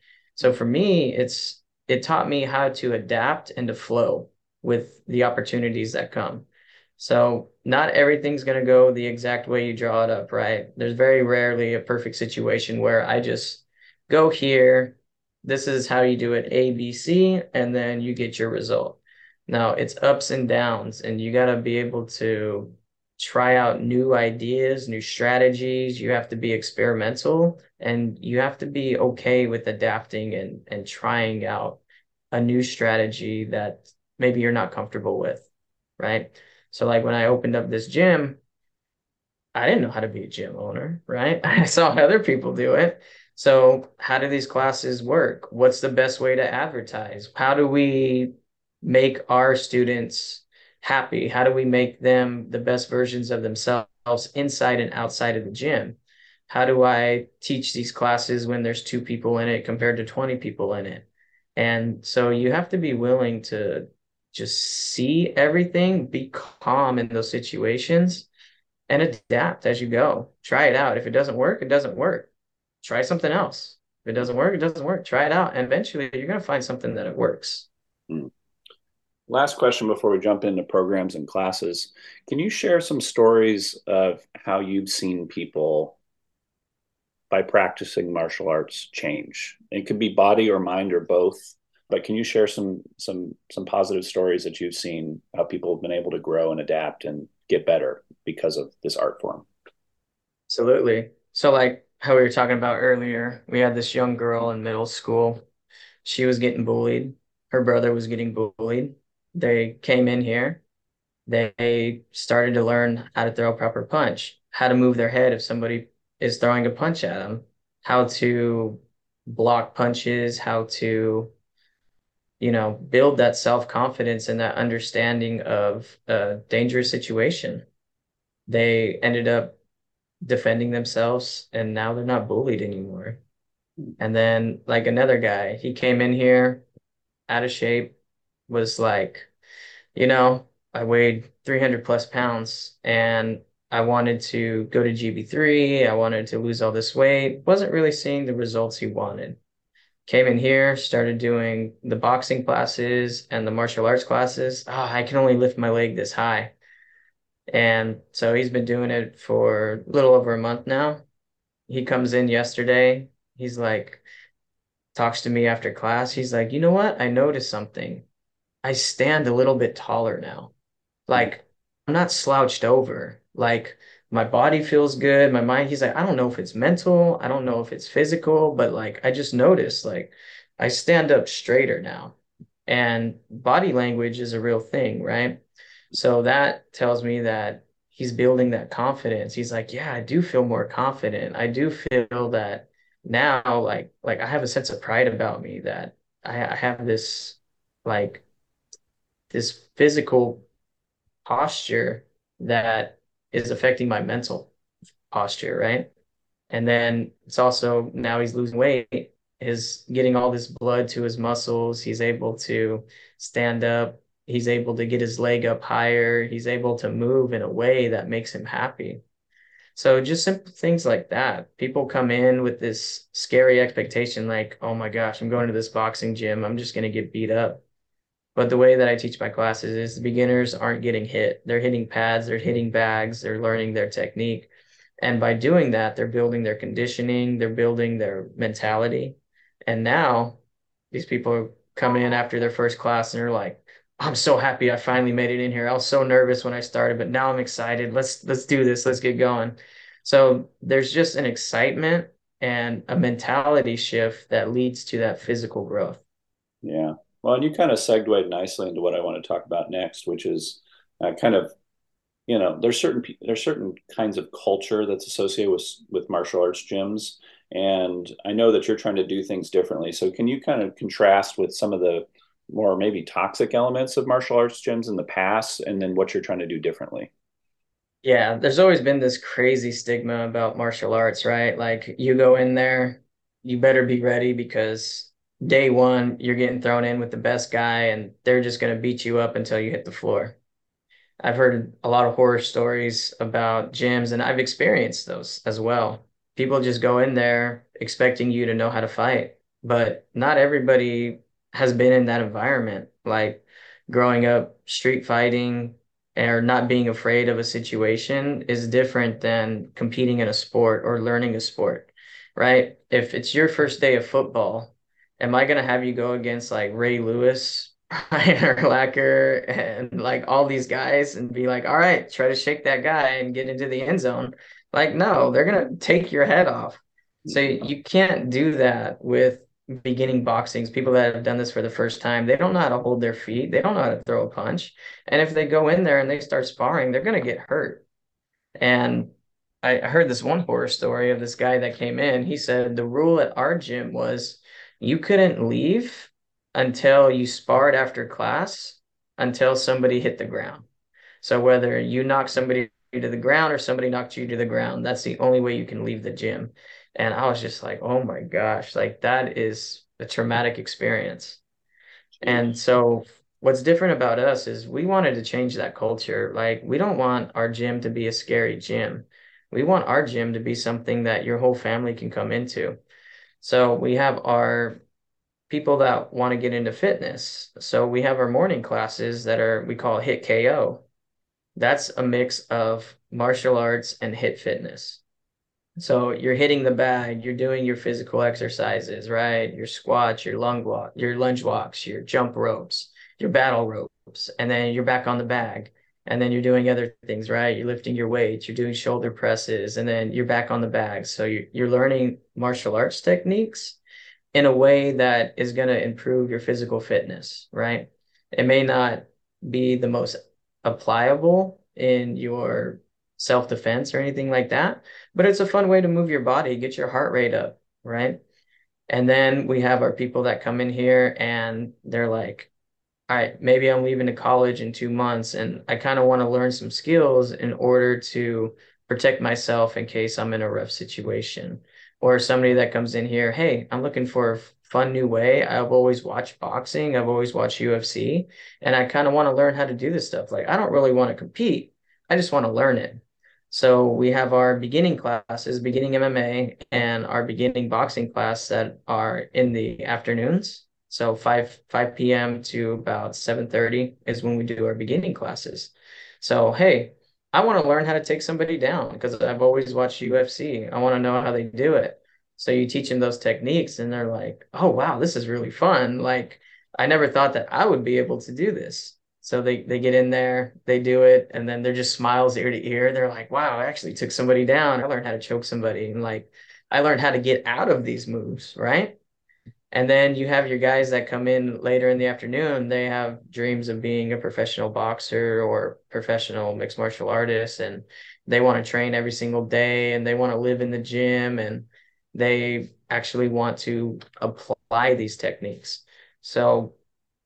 So for me, it's it taught me how to adapt and to flow with the opportunities that come. So not everything's going to go the exact way you draw it up, right? There's very rarely a perfect situation where I just go here, this is how you do it A, B, C, and then you get your result. Now it's ups and downs, and you got to be able to try out new ideas, new strategies. You have to be experimental and you have to be okay with adapting and, and trying out a new strategy that maybe you're not comfortable with. Right. So, like when I opened up this gym, I didn't know how to be a gym owner. Right. I saw other people do it. So, how do these classes work? What's the best way to advertise? How do we make our students happy? How do we make them the best versions of themselves inside and outside of the gym? How do I teach these classes when there's two people in it compared to 20 people in it? And so you have to be willing to just see everything, be calm in those situations, and adapt as you go. Try it out. If it doesn't work, it doesn't work. Try something else. If it doesn't work, it doesn't work. Try it out. And eventually you're going to find something that it works. Mm last question before we jump into programs and classes. Can you share some stories of how you've seen people by practicing martial arts change? It could be body or mind or both, but can you share some some some positive stories that you've seen how people have been able to grow and adapt and get better because of this art form? Absolutely. So like how we were talking about earlier, we had this young girl in middle school. She was getting bullied. Her brother was getting bullied they came in here, they started to learn how to throw a proper punch, how to move their head if somebody is throwing a punch at them, how to block punches, how to, you know, build that self confidence and that understanding of a dangerous situation. They ended up defending themselves and now they're not bullied anymore. And then, like another guy, he came in here out of shape, was like, you know, I weighed 300 plus pounds and I wanted to go to GB3. I wanted to lose all this weight. Wasn't really seeing the results he wanted. Came in here, started doing the boxing classes and the martial arts classes. Oh, I can only lift my leg this high. And so he's been doing it for a little over a month now. He comes in yesterday. He's like, talks to me after class. He's like, you know what? I noticed something. I stand a little bit taller now. Like I'm not slouched over. Like my body feels good. My mind, he's like, I don't know if it's mental. I don't know if it's physical, but like I just noticed like I stand up straighter now. And body language is a real thing, right? So that tells me that he's building that confidence. He's like, yeah, I do feel more confident. I do feel that now like like I have a sense of pride about me that I, I have this like this physical posture that is affecting my mental posture, right? And then it's also now he's losing weight, is getting all this blood to his muscles. He's able to stand up. He's able to get his leg up higher. He's able to move in a way that makes him happy. So just simple things like that. People come in with this scary expectation, like, oh my gosh, I'm going to this boxing gym. I'm just going to get beat up. But the way that I teach my classes is the beginners aren't getting hit. They're hitting pads, they're hitting bags, they're learning their technique. And by doing that, they're building their conditioning, they're building their mentality. And now these people come in after their first class and they're like, I'm so happy I finally made it in here. I was so nervous when I started, but now I'm excited. Let's let's do this. Let's get going. So there's just an excitement and a mentality shift that leads to that physical growth. Yeah. Well, and you kind of segued nicely into what I want to talk about next, which is uh, kind of, you know, there's certain there's certain kinds of culture that's associated with with martial arts gyms, and I know that you're trying to do things differently. So, can you kind of contrast with some of the more maybe toxic elements of martial arts gyms in the past, and then what you're trying to do differently? Yeah, there's always been this crazy stigma about martial arts, right? Like you go in there, you better be ready because day one, you're getting thrown in with the best guy and they're just going to beat you up until you hit the floor. I've heard a lot of horror stories about gyms and I've experienced those as well. People just go in there expecting you to know how to fight, but not everybody has been in that environment. Like growing up, street fighting or not being afraid of a situation is different than competing in a sport or learning a sport, right? If it's your first day of football am I gonna have you go against like Ray Lewis, Brian Urlacher, and like all these guys and be like, all right, try to shake that guy and get into the end zone? Like, no, they're gonna take your head off. So you can't do that with beginning boxings. People that have done this for the first time, they don't know how to hold their feet. They don't know how to throw a punch. And if they go in there and they start sparring, they're gonna get hurt. And I heard this one horror story of this guy that came in. He said the rule at our gym was you couldn't leave until you sparred after class until somebody hit the ground. So whether you knock somebody to the ground or somebody knocked you to the ground, that's the only way you can leave the gym. And I was just like, oh my gosh, like that is a traumatic experience. And so what's different about us is we wanted to change that culture. Like we don't want our gym to be a scary gym. We want our gym to be something that your whole family can come into. So we have our people that want to get into fitness. So we have our morning classes that are we call HIIT KO. That's a mix of martial arts and HIIT fitness. So you're hitting the bag, you're doing your physical exercises, right? Your squats, your lung walk, your lunge walks, your jump ropes, your battle ropes, and then you're back on the bag. And then you're doing other things, right? You're lifting your weights, you're doing shoulder presses, and then you're back on the bag. So you're, you're learning martial arts techniques in a way that is going to improve your physical fitness, right? It may not be the most applicable in your self defense or anything like that, but it's a fun way to move your body, get your heart rate up, right? And then we have our people that come in here and they're like, all right, maybe I'm leaving to college in two months and I kind of want to learn some skills in order to protect myself in case I'm in a rough situation or somebody that comes in here, hey, I'm looking for a fun new way. I've always watched boxing, I've always watched UFC, and I kind of want to learn how to do this stuff. Like, I don't really want to compete, I just want to learn it. So we have our beginning classes, beginning MMA, and our beginning boxing class that are in the afternoons. So 5 5 p.m. to about 7:30 is when we do our beginning classes. So hey, I want to learn how to take somebody down because I've always watched UFC. I want to know how they do it. So you teach them those techniques and they're like, oh, wow, this is really fun. Like, I never thought that I would be able to do this. So they, they get in there, they do it, and then they're just smiles ear to ear. They're like, wow, I actually took somebody down. I learned how to choke somebody. And like, I learned how to get out of these moves, right? And then you have your guys that come in later in the afternoon. They have dreams of being a professional boxer or professional mixed martial artist, and they want to train every single day and they want to live in the gym and they actually want to apply these techniques. So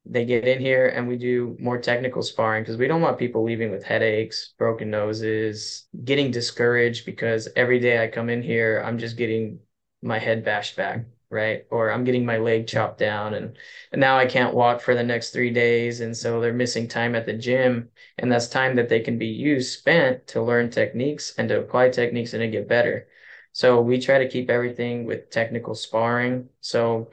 they get in here and we do more technical sparring because we don't want people leaving with headaches, broken noses, getting discouraged because every day I come in here, I'm just getting my head bashed back right? Or I'm getting my leg chopped down and, and now I can't walk for the next three days. And so they're missing time at the gym. And that's time that they can be used, spent to learn techniques and to apply techniques and to get better. So we try to keep everything with technical sparring. So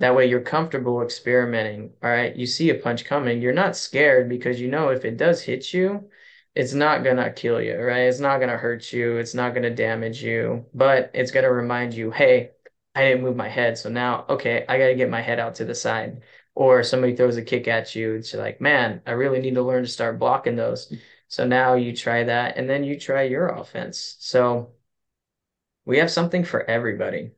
that way you're comfortable experimenting. All right. You see a punch coming, you're not scared because you know if it does hit you, it's not gonna kill you, right? It's not gonna hurt you, it's not gonna damage you, but it's gonna remind you, hey, I didn't move my head. So now, okay, I got to get my head out to the side. Or somebody throws a kick at you. It's like, man, I really need to learn to start blocking those. So now you try that and then you try your offense. So we have something for everybody.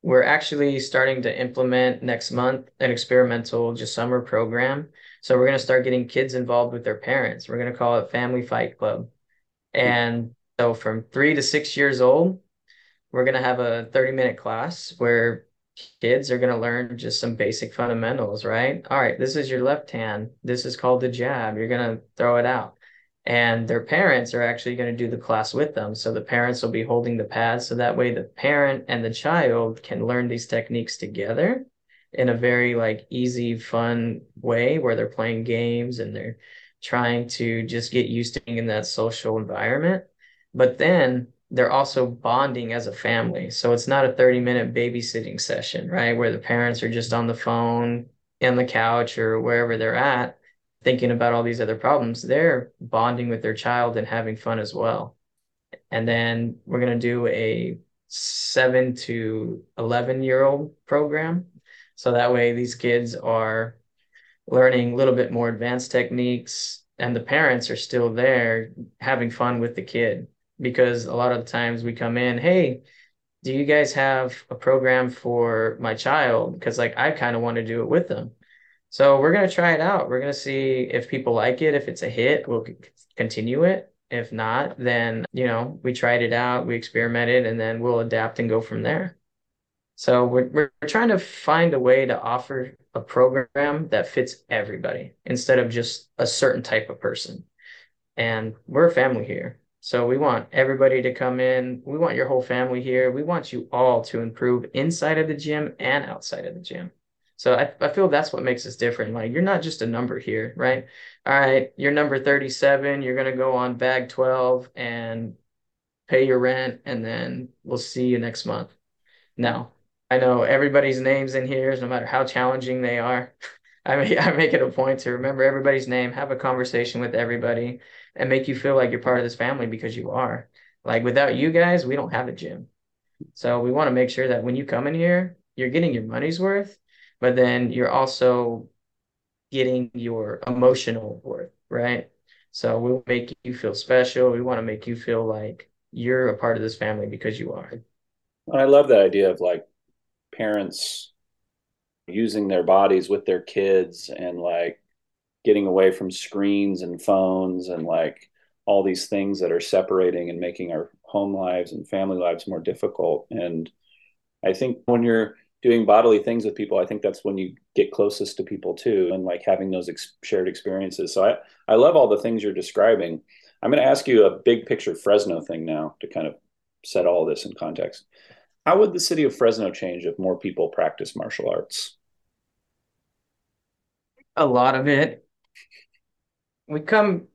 We're actually starting to implement next month an experimental just summer program. So we're going to start getting kids involved with their parents. We're going to call it Family Fight Club. And so from three to six years old, we're going to have a 30 minute class where kids are going to learn just some basic fundamentals, right? All right, this is your left hand. This is called the jab. You're going to throw it out. And their parents are actually going to do the class with them. So the parents will be holding the pads. So that way the parent and the child can learn these techniques together in a very like easy, fun way where they're playing games and they're trying to just get used to being in that social environment. But then they're also bonding as a family. So it's not a 30 minute babysitting session, right? Where the parents are just on the phone, in the couch, or wherever they're at, thinking about all these other problems. They're bonding with their child and having fun as well. And then we're going to do a seven to 11 year old program. So that way these kids are learning a little bit more advanced techniques and the parents are still there having fun with the kid because a lot of the times we come in, hey, do you guys have a program for my child? Because like I kind of want to do it with them. So we're gonna try it out. We're gonna see if people like it. If it's a hit, we'll continue it. If not, then you know we tried it out, we experimented, and then we'll adapt and go from there. So we're we're trying to find a way to offer a program that fits everybody instead of just a certain type of person. And we're a family here. So we want everybody to come in. We want your whole family here. We want you all to improve inside of the gym and outside of the gym. So I, I feel that's what makes us different. Like you're not just a number here, right? All right, you're number 37. You're going to go on bag 12 and pay your rent, and then we'll see you next month. No, I know everybody's names in here, no matter how challenging they are. I I make it a point to remember everybody's name, have a conversation with everybody, and make you feel like you're part of this family because you are. Like without you guys, we don't have a gym. So we want to make sure that when you come in here, you're getting your money's worth, but then you're also getting your emotional worth, right? So we'll make you feel special. We want to make you feel like you're a part of this family because you are. I love that idea of like parents using their bodies with their kids and like getting away from screens and phones and like all these things that are separating and making our home lives and family lives more difficult. And I think when you're doing bodily things with people, I think that's when you get closest to people too, and like having those ex- shared experiences. So I, I love all the things you're describing. I'm going to ask you a big picture Fresno thing now to kind of set all this in context. How would the city of Fresno change if more people practice martial arts? A lot of it. We come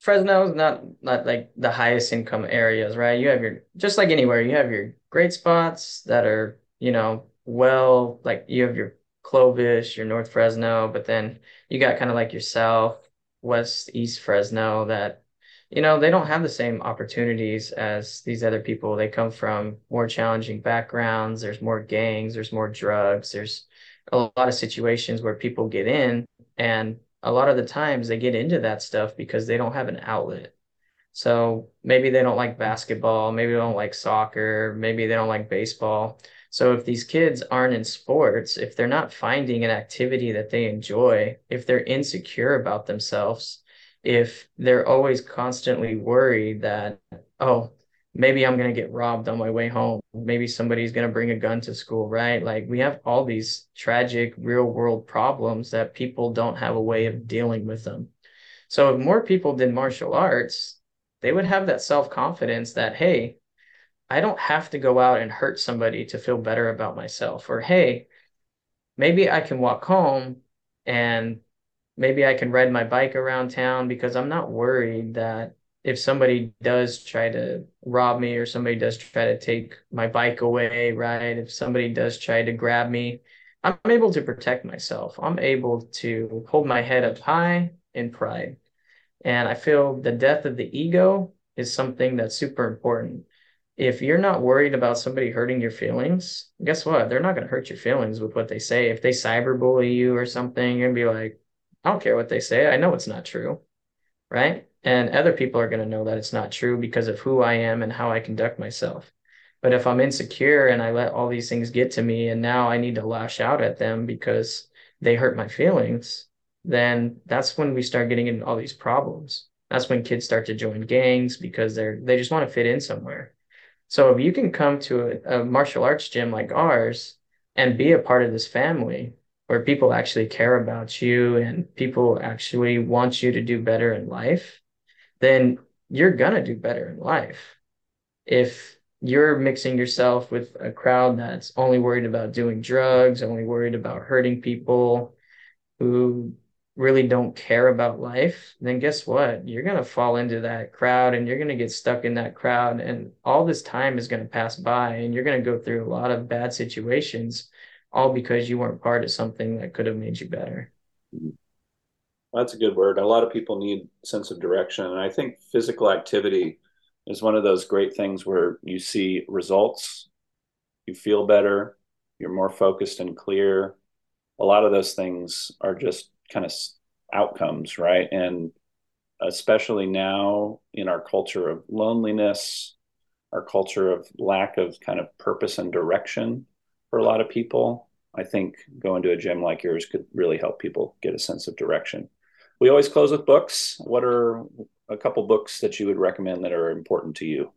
Fresno's not not like the highest income areas, right? You have your just like anywhere, you have your great spots that are, you know, well, like you have your Clovis, your North Fresno, but then you got kind of like your South, West, East Fresno that, you know, they don't have the same opportunities as these other people. They come from more challenging backgrounds. There's more gangs, there's more drugs, there's a lot of situations where people get in and a lot of the times they get into that stuff because they don't have an outlet. So maybe they don't like basketball, maybe they don't like soccer, maybe they don't like baseball. So if these kids aren't in sports, if they're not finding an activity that they enjoy, if they're insecure about themselves, if they're always constantly worried that, oh, maybe I'm going to get robbed on my way home. Maybe somebody's going to bring a gun to school, right? Like we have all these tragic real world problems that people don't have a way of dealing with them. So if more people did martial arts, they would have that self confidence that, hey, I don't have to go out and hurt somebody to feel better about myself. Or, hey, maybe I can walk home and maybe I can ride my bike around town because I'm not worried that if somebody does try to rob me or somebody does try to take my bike away, right? If somebody does try to grab me, I'm able to protect myself. I'm able to hold my head up high in pride. And I feel the death of the ego is something that's super important. If you're not worried about somebody hurting your feelings, guess what? They're not going to hurt your feelings with what they say. If they cyberbully you or something, you're going to be like, I don't care what they say. I know it's not true. Right and other people are going to know that it's not true because of who I am and how I conduct myself. But if I'm insecure and I let all these things get to me and now I need to lash out at them because they hurt my feelings, then that's when we start getting into all these problems. That's when kids start to join gangs because they're they just want to fit in somewhere. So if you can come to a, a martial arts gym like ours and be a part of this family where people actually care about you and people actually want you to do better in life, then you're gonna do better in life. If you're mixing yourself with a crowd that's only worried about doing drugs, only worried about hurting people who really don't care about life, then guess what? You're going to fall into that crowd and you're going to get stuck in that crowd. And all this time is going to pass by and you're going to go through a lot of bad situations, all because you weren't part of something that could have made you better. That's a good word. A lot of people need sense of direction. And I think physical activity is one of those great things where you see results, you feel better, you're more focused and clear. A lot of those things are just kind of outcomes, right? And especially now in our culture of loneliness, our culture of lack of kind of purpose and direction for a lot of people, I think going to a gym like yours could really help people get a sense of direction we always close with books. What are a couple books that you would recommend that are important to you?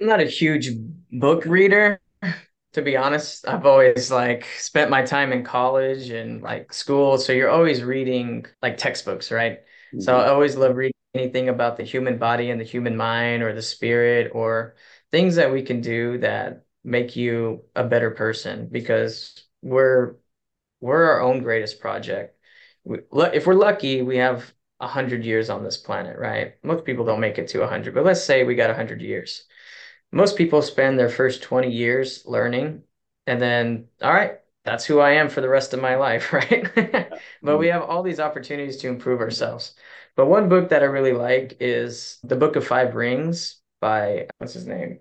I'm not a huge book reader, to be honest. I've always like spent my time in college and like school. So you're always reading like textbooks, right? Mm-hmm. So I always love reading anything about the human body and the human mind or the spirit or things that we can do that make you a better person because we're we're our own greatest project if we're lucky, we have a hundred years on this planet, right? Most people don't make it to a hundred, but let's say we got a hundred years. Most people spend their first 20 years learning and then all right, that's who I am for the rest of my life, right? but we mm. have all these opportunities to improve ourselves. But one book that I really like is The Book of Five Rings by what's his name?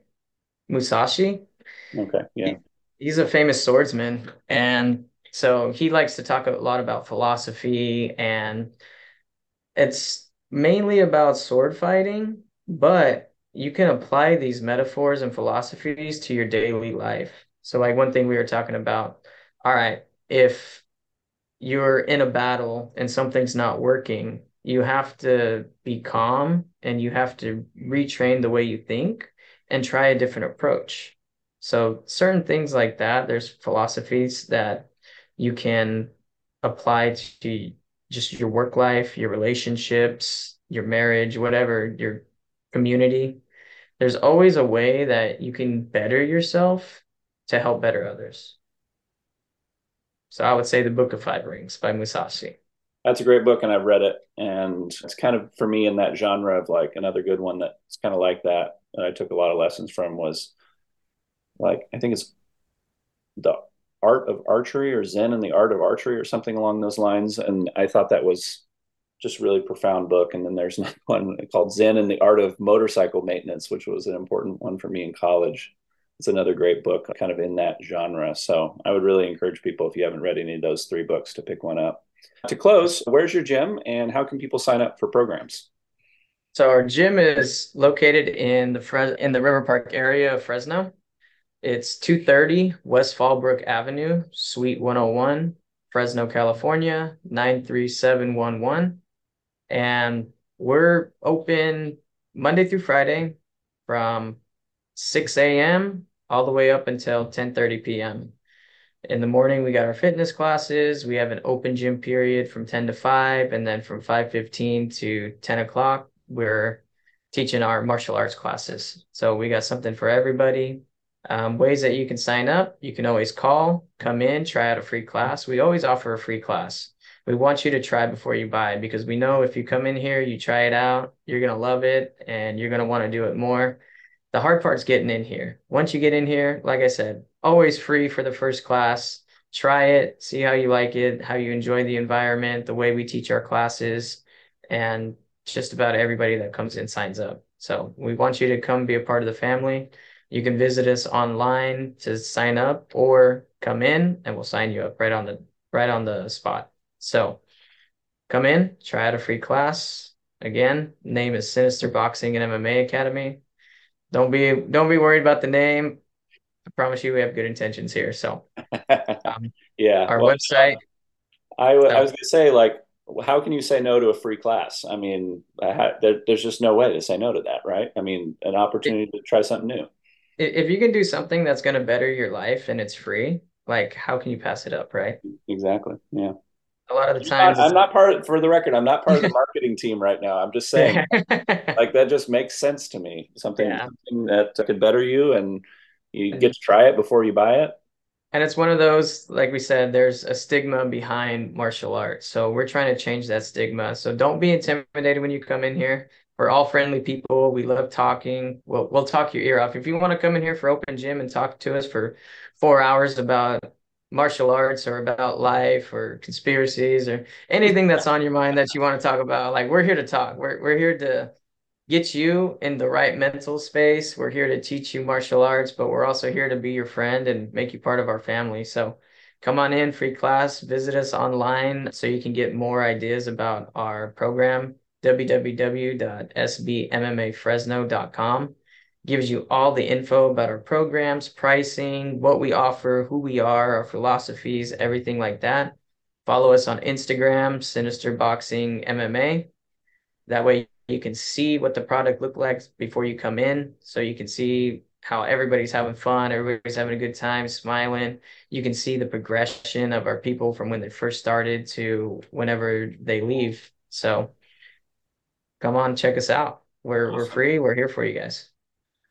Musashi. Okay, yeah. He, he's a famous swordsman and so he likes to talk a lot about philosophy and it's mainly about sword fighting, but you can apply these metaphors and philosophies to your daily life. So like one thing we were talking about all right, if you're in a battle and something's not working, you have to be calm and you have to retrain the way you think and try a different approach. So, certain things like that, there's philosophies that you can apply to just your work life, your relationships, your marriage, whatever, your community. There's always a way that you can better yourself to help better others. So I would say The Book of Five Rings by Musashi. That's a great book, and I've read it. And it's kind of for me in that genre of like another good one that's kind of like that that I took a lot of lessons from was like I think it's the art of archery or Zen and the art of archery or something along those lines. And I thought that was just really profound book. And then there's another one called Zen and the Art of Motorcycle Maintenance, which was an important one for me in college it's another great book kind of in that genre. So I would really encourage people, if you haven't read any of those three books, to pick one up. To close, where's your gym and how can people sign up for programs? So our gym is located in the Fres- in the River Park area of Fresno. It's 230 West Fallbrook Avenue, Suite 101, Fresno, California, 93711. And we're open Monday through Friday from 6 a.m. all the way up until 10:30 p.m. In the morning, we got our fitness classes. We have an open gym period from 10 to 5, and then from 5:15 to 10 o'clock, we're teaching our martial arts classes. So we got something for everybody. Um, ways that you can sign up, you can always call, come in, try out a free class. We always offer a free class. We want you to try before you buy because we know if you come in here, you try it out, you're going to love it and you're going to want to do it more the hard part's getting in here. Once you get in here, like I said, always free for the first class. Try it, see how you like it, how you enjoy the environment, the way we teach our classes, and just about everybody that comes in signs up. So we want you to come be a part of the family. You can visit us online to sign up or come in and we'll sign you up right on the right on the spot. So come in, try out a free class. Again, name is Sinister Boxing and MMA Academy don't be don't be worried about the name. I promise you, we have good intentions here. So, um, yeah, our well, website. I, w- so. I was going to say, like, how can you say no to a free class? I mean, I ha- there, there's just no way to say no to that, right? I mean, an opportunity to try something new. If you can do something that's going to better your life and it's free, like, how can you pass it up, right? Exactly. Yeah a lot of the times I'm not part of, for the record i'm not part of the marketing team right now i'm just saying like that just makes sense to me something, yeah. something that could better you and you get to try it before you buy it and it's one of those like we said there's a stigma behind martial arts so we're trying to change that stigma so don't be intimidated when you come in here we're all friendly people. We love talking. We'll, we'll talk your ear off. If you want to come in here for open gym and talk to us for four hours about martial arts or about life or conspiracies or anything that's on your mind that you want to talk about like we're here to talk. We're, we're here to get you in the right mental space. We're here to teach you martial arts but we're also here to be your friend and make you part of our family. So come on in free class. Visit us online so you can get more ideas about our program www.sbmmafresno.com gives you all the info about our programs, pricing, what we offer, who we are, our philosophies, everything like that. Follow us on Instagram, Sinister Boxing MMA. That way you can see what the product look like before you come in. So you can see how everybody's having fun, everybody's having a good time, smiling. You can see the progression of our people from when they first started to whenever they leave. So come on, check us out. We're awesome. we're free. We're here for you guys.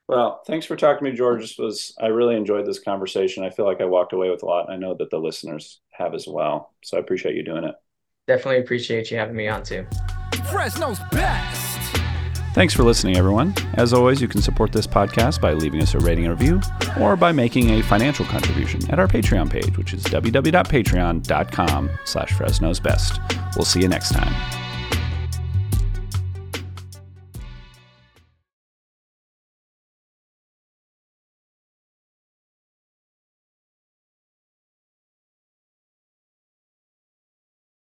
Well, thanks for talking to me, George. This was I really enjoyed this conversation. I feel like I walked away with a lot. I know that the listeners have as well. So I appreciate you doing it. Definitely appreciate you having me on too. Fresno's best. Thanks for listening, everyone. As always, you can support this podcast by leaving us a rating and review or by making a financial contribution at our Patreon page, which is www.patreon.com slash Fresno's Best. We'll see you next time.